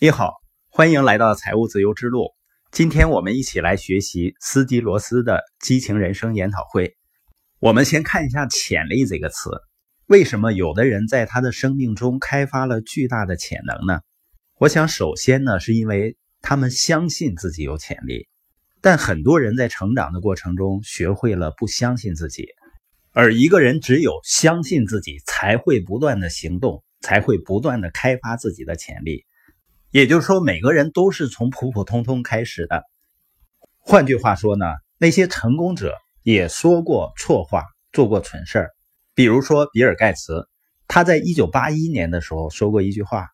你好，欢迎来到财务自由之路。今天我们一起来学习斯基罗斯的激情人生研讨会。我们先看一下“潜力”这个词。为什么有的人在他的生命中开发了巨大的潜能呢？我想，首先呢，是因为他们相信自己有潜力。但很多人在成长的过程中学会了不相信自己。而一个人只有相信自己，才会不断的行动，才会不断的开发自己的潜力。也就是说，每个人都是从普普通通开始的。换句话说呢，那些成功者也说过错话，做过蠢事儿。比如说比尔盖茨，他在一九八一年的时候说过一句话，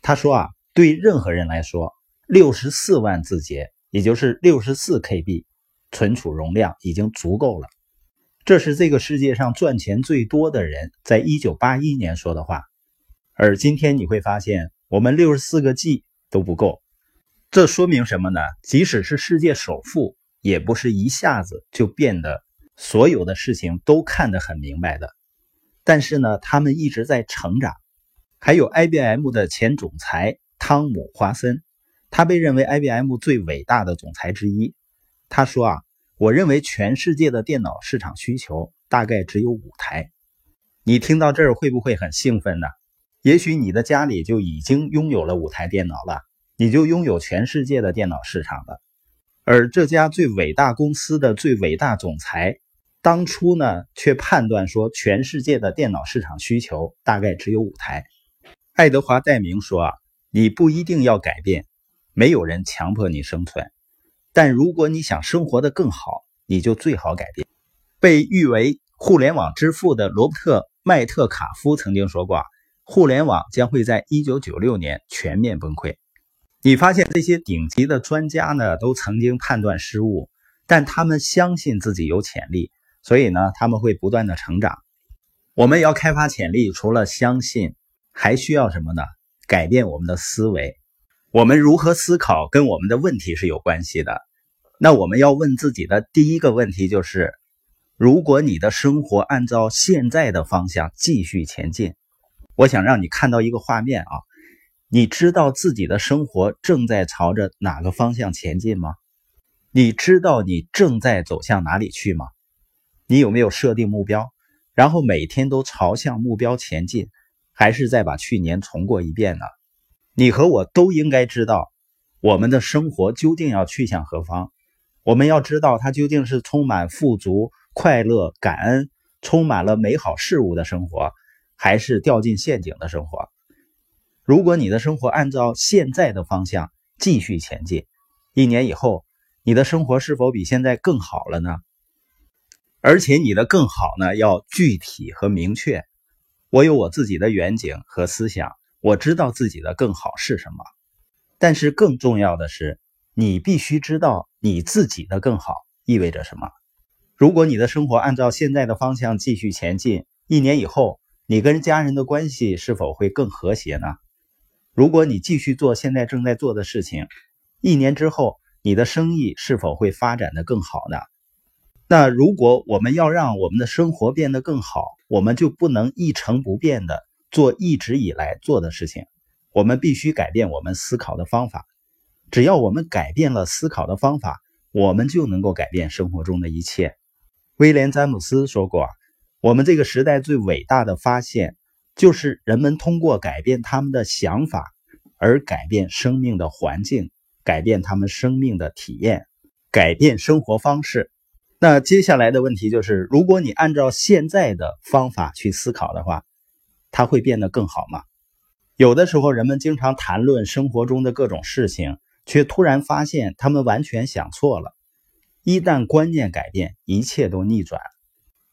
他说啊，对任何人来说，六十四万字节，也就是六十四 KB 存储容量已经足够了。这是这个世界上赚钱最多的人在一九八一年说的话。而今天你会发现。我们六十四个 G 都不够，这说明什么呢？即使是世界首富，也不是一下子就变得所有的事情都看得很明白的。但是呢，他们一直在成长。还有 IBM 的前总裁汤姆·华森，他被认为 IBM 最伟大的总裁之一。他说啊，我认为全世界的电脑市场需求大概只有五台。你听到这儿会不会很兴奋呢？也许你的家里就已经拥有了五台电脑了，你就拥有全世界的电脑市场了。而这家最伟大公司的最伟大总裁，当初呢却判断说全世界的电脑市场需求大概只有五台。爱德华戴明说啊，你不一定要改变，没有人强迫你生存，但如果你想生活的更好，你就最好改变。被誉为互联网之父的罗伯特麦特卡夫曾经说过。互联网将会在一九九六年全面崩溃。你发现这些顶级的专家呢，都曾经判断失误，但他们相信自己有潜力，所以呢，他们会不断的成长。我们要开发潜力，除了相信，还需要什么呢？改变我们的思维。我们如何思考，跟我们的问题是有关系的。那我们要问自己的第一个问题就是：如果你的生活按照现在的方向继续前进。我想让你看到一个画面啊，你知道自己的生活正在朝着哪个方向前进吗？你知道你正在走向哪里去吗？你有没有设定目标，然后每天都朝向目标前进，还是再把去年重过一遍呢？你和我都应该知道，我们的生活究竟要去向何方？我们要知道它究竟是充满富足、快乐、感恩，充满了美好事物的生活。还是掉进陷阱的生活。如果你的生活按照现在的方向继续前进，一年以后，你的生活是否比现在更好了呢？而且你的更好呢，要具体和明确。我有我自己的远景和思想，我知道自己的更好是什么。但是更重要的是，你必须知道你自己的更好意味着什么。如果你的生活按照现在的方向继续前进，一年以后。你跟家人的关系是否会更和谐呢？如果你继续做现在正在做的事情，一年之后你的生意是否会发展的更好呢？那如果我们要让我们的生活变得更好，我们就不能一成不变的做一直以来做的事情，我们必须改变我们思考的方法。只要我们改变了思考的方法，我们就能够改变生活中的一切。威廉詹姆斯说过。我们这个时代最伟大的发现，就是人们通过改变他们的想法，而改变生命的环境，改变他们生命的体验，改变生活方式。那接下来的问题就是：如果你按照现在的方法去思考的话，它会变得更好吗？有的时候，人们经常谈论生活中的各种事情，却突然发现他们完全想错了。一旦观念改变，一切都逆转。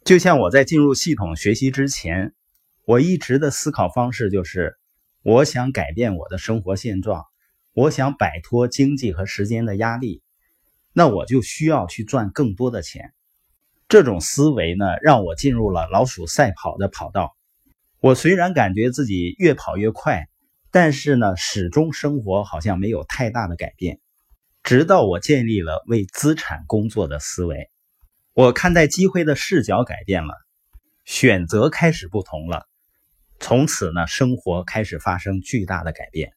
就像我在进入系统学习之前，我一直的思考方式就是：我想改变我的生活现状，我想摆脱经济和时间的压力，那我就需要去赚更多的钱。这种思维呢，让我进入了老鼠赛跑的跑道。我虽然感觉自己越跑越快，但是呢，始终生活好像没有太大的改变。直到我建立了为资产工作的思维。我看待机会的视角改变了，选择开始不同了，从此呢，生活开始发生巨大的改变。